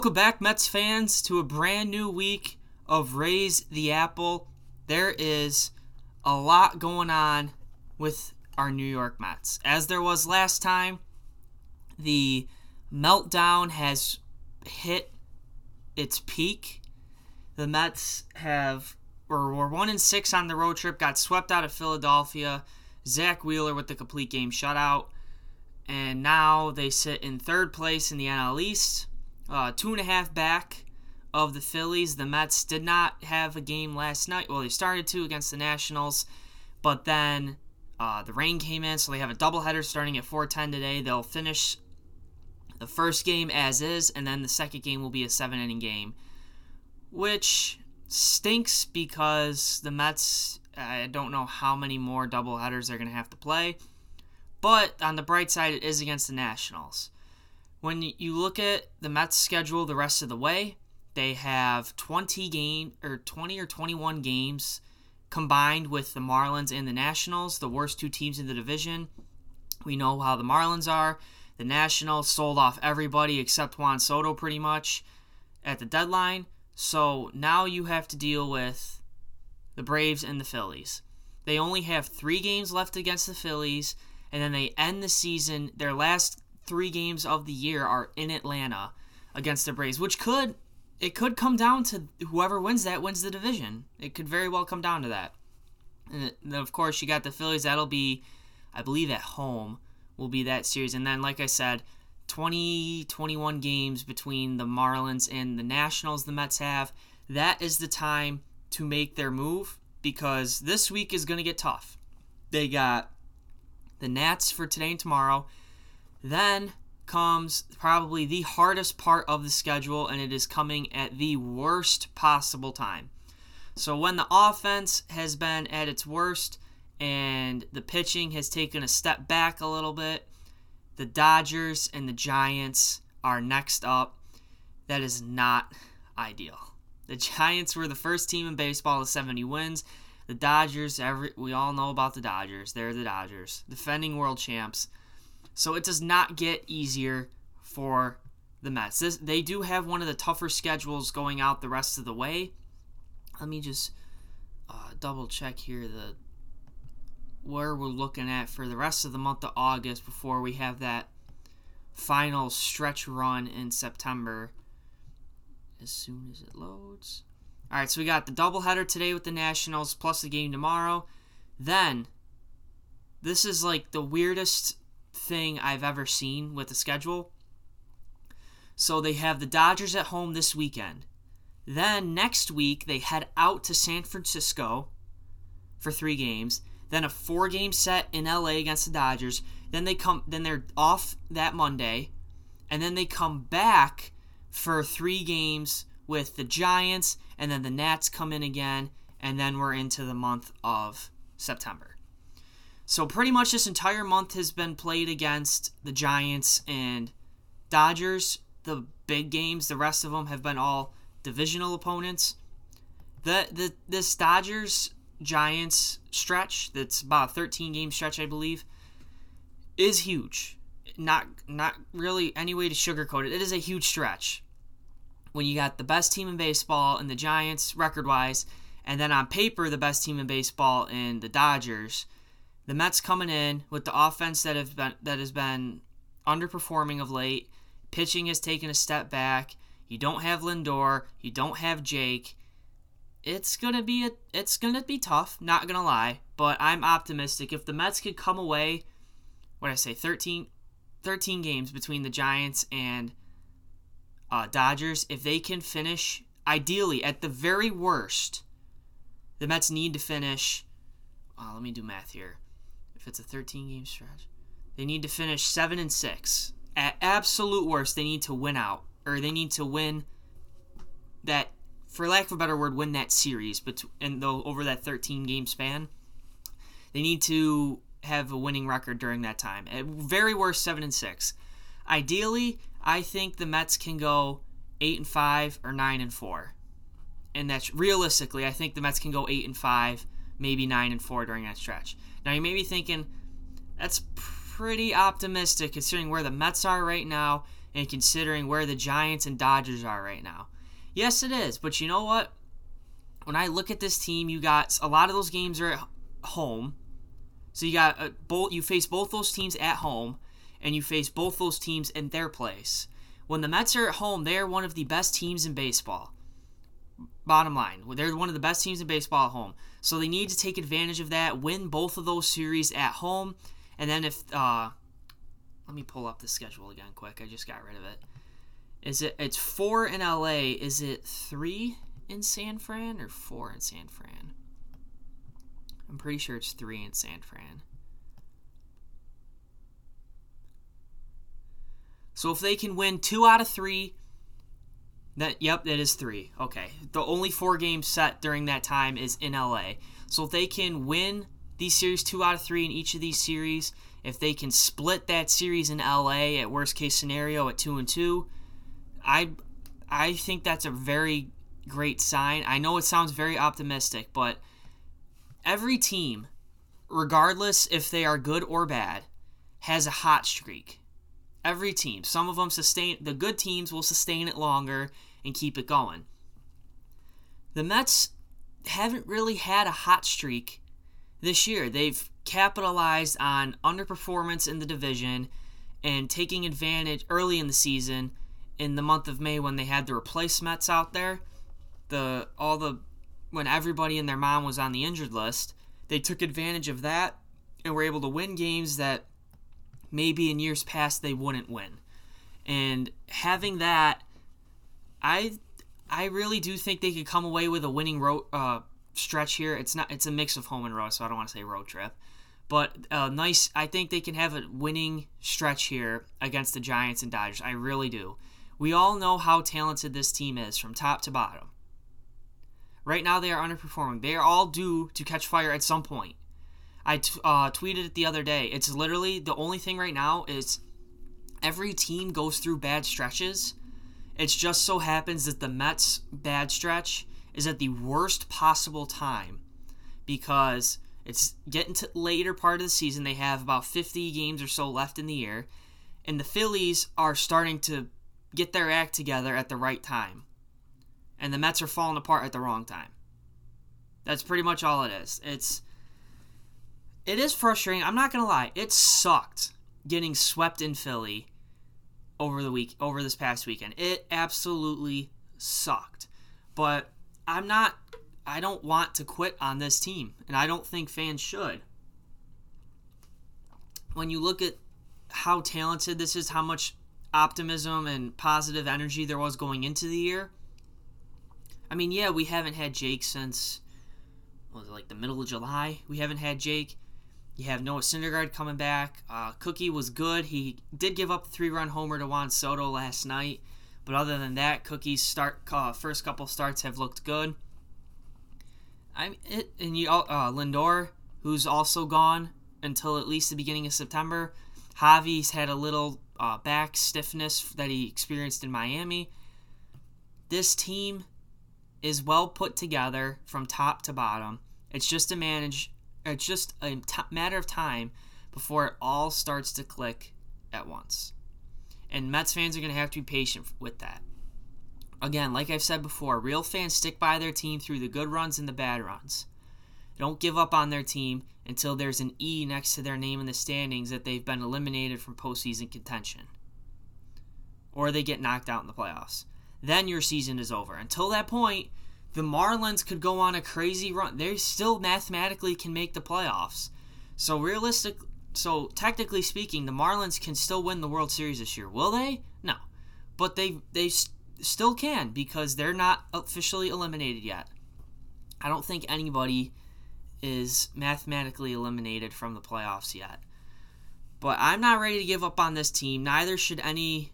Welcome back, Mets fans, to a brand new week of Raise the Apple. There is a lot going on with our New York Mets. As there was last time, the meltdown has hit its peak. The Mets have or were one and six on the road trip, got swept out of Philadelphia. Zack Wheeler with the complete game shutout, and now they sit in third place in the NL East uh, two and a half back of the Phillies. The Mets did not have a game last night. Well, they started to against the Nationals, but then uh, the rain came in, so they have a doubleheader starting at 4:10 today. They'll finish the first game as is, and then the second game will be a seven-inning game, which stinks because the Mets. I don't know how many more doubleheaders they're going to have to play, but on the bright side, it is against the Nationals when you look at the Mets schedule the rest of the way, they have 20 game or 20 or 21 games combined with the Marlins and the Nationals, the worst two teams in the division. We know how the Marlins are. The Nationals sold off everybody except Juan Soto pretty much at the deadline. So now you have to deal with the Braves and the Phillies. They only have three games left against the Phillies, and then they end the season. Their last three games of the year are in Atlanta against the Braves, which could it could come down to whoever wins that wins the division. It could very well come down to that. And then of course you got the Phillies. That'll be, I believe, at home will be that series. And then like I said, 20, 21 games between the Marlins and the Nationals the Mets have. That is the time to make their move because this week is going to get tough. They got the Nats for today and tomorrow. Then comes probably the hardest part of the schedule, and it is coming at the worst possible time. So, when the offense has been at its worst and the pitching has taken a step back a little bit, the Dodgers and the Giants are next up. That is not ideal. The Giants were the first team in baseball to 70 wins. The Dodgers, every we all know about the Dodgers. They're the Dodgers, defending world champs. So it does not get easier for the Mets. This, they do have one of the tougher schedules going out the rest of the way. Let me just uh, double check here the where we're looking at for the rest of the month of August before we have that final stretch run in September. As soon as it loads. All right, so we got the doubleheader today with the Nationals plus the game tomorrow. Then, this is like the weirdest thing I've ever seen with the schedule. So they have the Dodgers at home this weekend. Then next week they head out to San Francisco for 3 games, then a 4 game set in LA against the Dodgers. Then they come then they're off that Monday, and then they come back for 3 games with the Giants and then the Nats come in again and then we're into the month of September. So pretty much this entire month has been played against the Giants and Dodgers. The big games, the rest of them have been all divisional opponents. The the this Dodgers Giants stretch, that's about a 13 game stretch, I believe, is huge. Not not really any way to sugarcoat it. It is a huge stretch. When you got the best team in baseball and the Giants record wise, and then on paper the best team in baseball in the Dodgers the Mets coming in with the offense that have been that has been underperforming of late. Pitching has taken a step back. You don't have Lindor. You don't have Jake. It's gonna be a, it's gonna be tough. Not gonna lie, but I'm optimistic. If the Mets could come away, what I say, 13, 13 games between the Giants and uh, Dodgers. If they can finish, ideally, at the very worst, the Mets need to finish. Uh, let me do math here if it's a 13 game stretch. They need to finish 7 and 6. At absolute worst, they need to win out or they need to win that for lack of a better word, win that series but and though over that 13 game span. They need to have a winning record during that time. At very worst 7 and 6. Ideally, I think the Mets can go 8 and 5 or 9 and 4. And that's realistically, I think the Mets can go 8 and 5, maybe 9 and 4 during that stretch. Now you may be thinking, that's pretty optimistic considering where the Mets are right now and considering where the Giants and Dodgers are right now. Yes, it is, but you know what? When I look at this team, you got a lot of those games are at home. So you got uh, both you face both those teams at home and you face both those teams in their place. When the Mets are at home, they are one of the best teams in baseball. Bottom line, they're one of the best teams in baseball at home. So they need to take advantage of that, win both of those series at home, and then if uh, let me pull up the schedule again quick. I just got rid of it. Is it it's four in LA? Is it three in San Fran or four in San Fran? I'm pretty sure it's three in San Fran. So if they can win two out of three, that yep, that is three. Okay, the only four games set during that time is in LA. So if they can win these series two out of three in each of these series, if they can split that series in LA at worst case scenario at two and two, I I think that's a very great sign. I know it sounds very optimistic, but every team, regardless if they are good or bad, has a hot streak. Every team. Some of them sustain the good teams will sustain it longer and keep it going. The Mets haven't really had a hot streak this year. They've capitalized on underperformance in the division and taking advantage early in the season in the month of May when they had the replace Mets out there. The all the when everybody and their mom was on the injured list, they took advantage of that and were able to win games that maybe in years past they wouldn't win. And having that, I I really do think they could come away with a winning road uh, stretch here. It's not it's a mix of home and road, so I don't want to say road trip. But uh, nice, I think they can have a winning stretch here against the Giants and Dodgers. I really do. We all know how talented this team is from top to bottom. Right now, they are underperforming. They are all due to catch fire at some point. I t- uh, tweeted it the other day. It's literally the only thing right now is every team goes through bad stretches. It just so happens that the Mets' bad stretch is at the worst possible time because it's getting to later part of the season. They have about 50 games or so left in the year, and the Phillies are starting to get their act together at the right time. And the Mets are falling apart at the wrong time. That's pretty much all it is. It's it is frustrating. I'm not gonna lie. It sucked getting swept in Philly over the week over this past weekend. It absolutely sucked. But I'm not I don't want to quit on this team, and I don't think fans should. When you look at how talented this is, how much optimism and positive energy there was going into the year. I mean, yeah, we haven't had Jake since was it like the middle of July? We haven't had Jake. You have Noah Syndergaard coming back. Uh, Cookie was good. He did give up a three-run homer to Juan Soto last night, but other than that, Cookie's start uh, first couple starts have looked good. I it and you uh, Lindor, who's also gone until at least the beginning of September. Javi's had a little uh, back stiffness that he experienced in Miami. This team is well put together from top to bottom. It's just a manage. It's just a t- matter of time before it all starts to click at once. And Mets fans are going to have to be patient with that. Again, like I've said before, real fans stick by their team through the good runs and the bad runs. Don't give up on their team until there's an E next to their name in the standings that they've been eliminated from postseason contention. Or they get knocked out in the playoffs. Then your season is over. Until that point, the Marlins could go on a crazy run. They still mathematically can make the playoffs. So realistic so technically speaking, the Marlins can still win the World Series this year. Will they? No. But they they still can because they're not officially eliminated yet. I don't think anybody is mathematically eliminated from the playoffs yet. But I'm not ready to give up on this team. Neither should any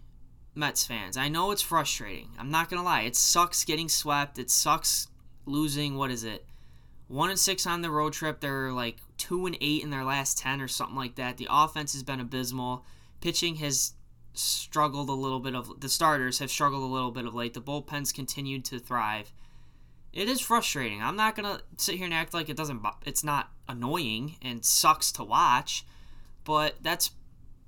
Mets fans. I know it's frustrating. I'm not to lie. It sucks getting swept. It sucks losing, what is it? 1 and 6 on the road trip. They're like 2 and 8 in their last 10 or something like that. The offense has been abysmal. Pitching has struggled a little bit of the starters have struggled a little bit of late. The bullpens continued to thrive. It is frustrating. I'm not gonna sit here and act like it doesn't. It's not annoying and sucks to watch, but that's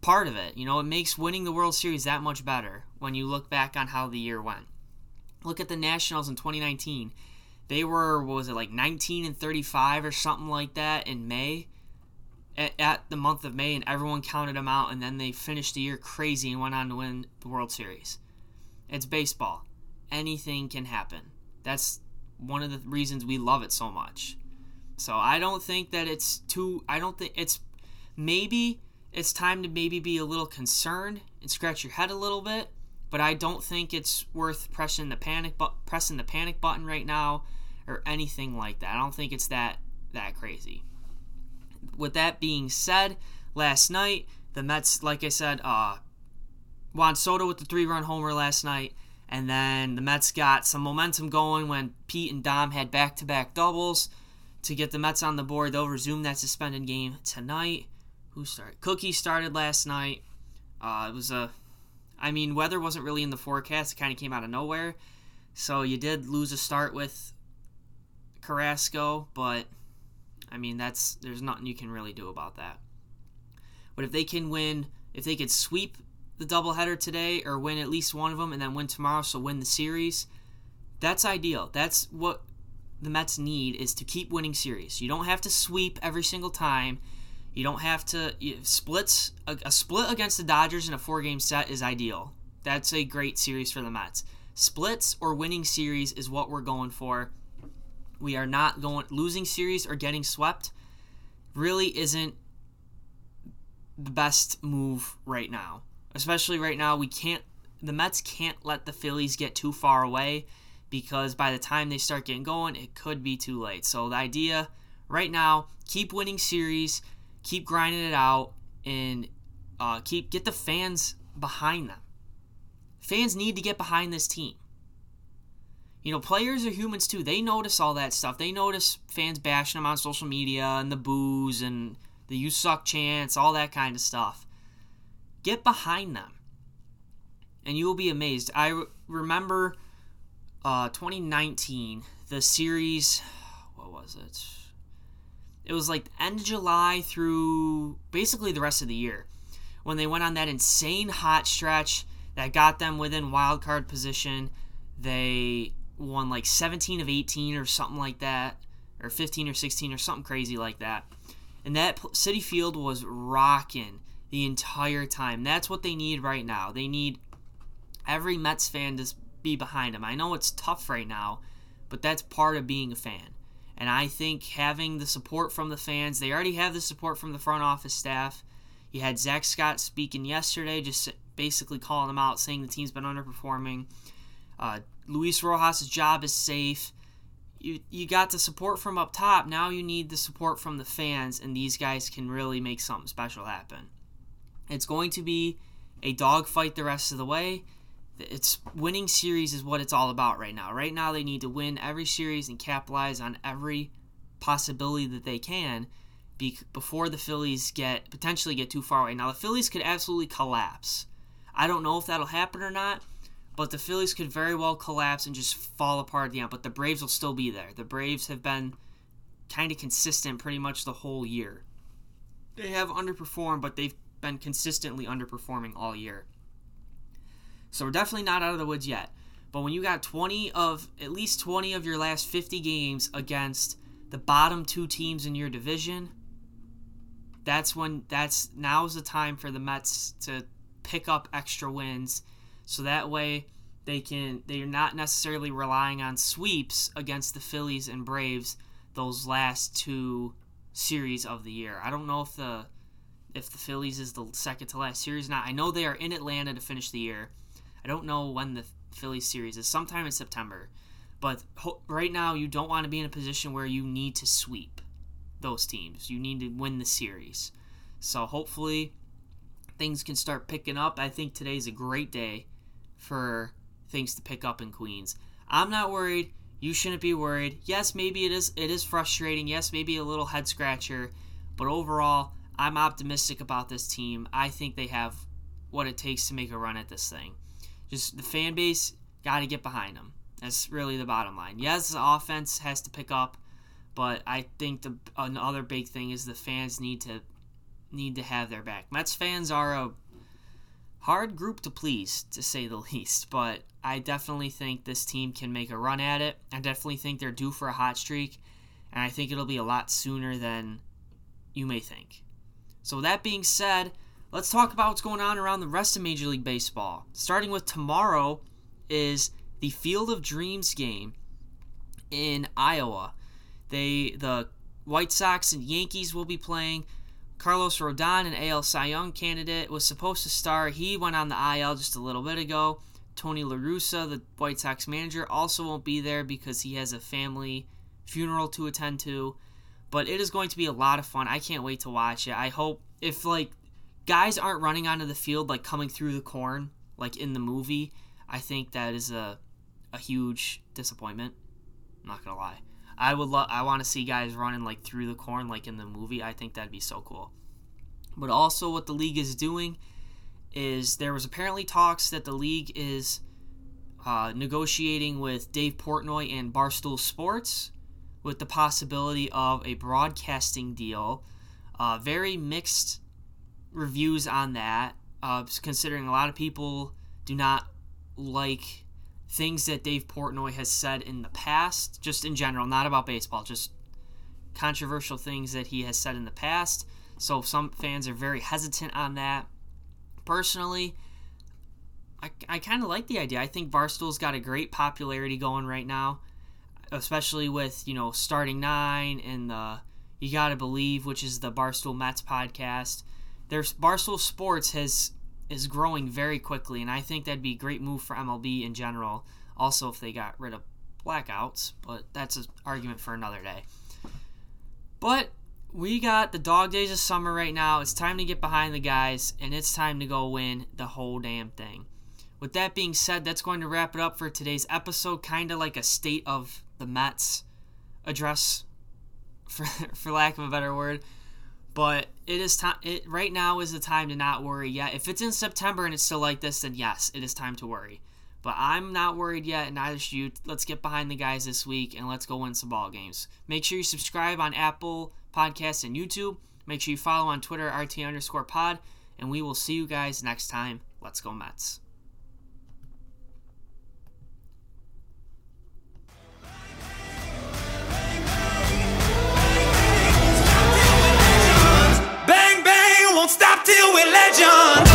part of it. You know, it makes winning the World Series that much better. when you look back on how the year went. Look at the Nationals in 2019. They were, what was it, like 19 and 35 or something like that in May, at, at the month of May, and everyone counted them out, and then they finished the year crazy and went on to win the World Series. It's baseball. Anything can happen. That's one of the reasons we love it so much. So I don't think that it's too. I don't think it's maybe it's time to maybe be a little concerned and scratch your head a little bit. But I don't think it's worth pressing the panic bu- pressing the panic button right now or anything like that. I don't think it's that that crazy. With that being said, last night the Mets, like I said, uh, Juan Soto with the three-run homer last night, and then the Mets got some momentum going when Pete and Dom had back-to-back doubles to get the Mets on the board. They'll resume that suspended game tonight. Who started? Cookie started last night. Uh, it was a, I mean, weather wasn't really in the forecast. It kind of came out of nowhere. So you did lose a start with Carrasco, but I mean, that's there's nothing you can really do about that. But if they can win, if they could sweep the doubleheader today or win at least one of them and then win tomorrow, so win the series, that's ideal. That's what the Mets need is to keep winning series. You don't have to sweep every single time. You don't have to you, splits. A, a split against the Dodgers in a four-game set is ideal. That's a great series for the Mets. Splits or winning series is what we're going for. We are not going losing series or getting swept. Really isn't the best move right now. Especially right now, we can't. The Mets can't let the Phillies get too far away because by the time they start getting going, it could be too late. So the idea right now, keep winning series, keep grinding it out, and uh, keep get the fans behind them. Fans need to get behind this team. You know, players are humans too. They notice all that stuff. They notice fans bashing them on social media and the boos and the you suck chants, all that kind of stuff. Get behind them. And you will be amazed. I re- remember uh, 2019, the series, what was it? It was like end of July through basically the rest of the year when they went on that insane hot stretch that got them within wild card position. They won like 17 of 18 or something like that, or 15 or 16 or something crazy like that. And that Citi Field was rocking the entire time. That's what they need right now. They need every Mets fan to be behind them. I know it's tough right now, but that's part of being a fan. And I think having the support from the fans, they already have the support from the front office staff. You had Zack Scott speaking yesterday, just basically calling them out, saying the team's been underperforming. Uh, Luis Rojas' job is safe. You, you got the support from up top. Now you need the support from the fans, and these guys can really make something special happen. It's going to be a dogfight the rest of the way it's winning series is what it's all about right now. Right now, they need to win every series and capitalize on every possibility that they can be, before the Phillies get potentially get too far away. Now, the Phillies could absolutely collapse. I don't know if that'll happen or not, but the Phillies could very well collapse and just fall apart at the end. But the Braves will still be there. The Braves have been kind of consistent pretty much the whole year. They have underperformed, but they've been consistently underperforming all year. So we're definitely not out of the woods yet. But when you got 20 of at least 20 of your last 50 games against the bottom two teams in your division, that's when that's now's the time for the Mets to pick up extra wins so that way they can they're not necessarily relying on sweeps against the Phillies and Braves those last two series of the year. I don't know if the if the Phillies is the second to last series not. I know they are in Atlanta to finish the year. I don't know when the Phillies series is, sometime in September. But ho- right now, you don't want to be in a position where you need to sweep those teams. You need to win the series. So hopefully, things can start picking up. I think today's a great day for things to pick up in Queens. I'm not worried. You shouldn't be worried. Yes, maybe it is. It is frustrating. Yes, maybe a little head scratcher. But overall, I'm optimistic about this team. I think they have what it takes to make a run at this thing. Just the fan base got to get behind them. That's really the bottom line. Yes, the offense has to pick up, but I think the another big thing is the fans need to need to have their back. Mets fans are a hard group to please, to say the least. But I definitely think this team can make a run at it. I definitely think they're due for a hot streak, and I think it'll be a lot sooner than you may think. So, that being said, let's talk about what's going on around the rest of Major League Baseball. Starting with tomorrow is the Field of Dreams game in Iowa. They the White Sox and Yankees will be playing. Carlos Rodon, an AL Cy Young candidate, was supposed to start. He went on the IL just a little bit ago. Tony La Russa, the White Sox manager, also won't be there because he has a family funeral to attend to. But it is going to be a lot of fun. I can't wait to watch it. I hope if like guys aren't running onto the field like coming through the corn like in the movie, I think that is a a huge disappointment. I'm not gonna lie. I would love. I want to see guys running like through the corn like in the movie. I think that'd be so cool. But also, what the league is doing is there was apparently talks that the league is uh, negotiating with Dave Portnoy and Barstool Sports with the possibility of a broadcasting deal. Uh, very mixed reviews on that, uh, considering a lot of people do not like things that Dave Portnoy has said in the past, just in general, not about baseball, just controversial things that he has said in the past. So some fans are very hesitant on that. Personally, I, I kind of like the idea. I think Barstool's got a great popularity going right now, especially with, you know, starting nine and the You Gotta Believe, which is the Barstool Mets podcast. There's Barstool Sports has is growing very quickly, and I think that'd be a great move for MLB in general. Also, if they got rid of blackouts, but that's an argument for another day. But we got the dog days of summer right now. It's time to get behind the guys, and it's time to go win the whole damn thing. With that being said, that's going to wrap it up for today's episode. Kind of like a state of the Mets address, for, for lack of a better word. But it is time. It right now is the time to not worry yet. If it's in September and it's still like this, then yes, it is time to worry. But I'm not worried yet, and neither should you. Let's get behind the guys this week and let's go win some ball games. Make sure you subscribe on Apple Podcasts and YouTube. Make sure you follow on Twitter, RT underscore pod, and we will see you guys next time. Let's go, Mets. Bang, bang, won't stop till we're legends.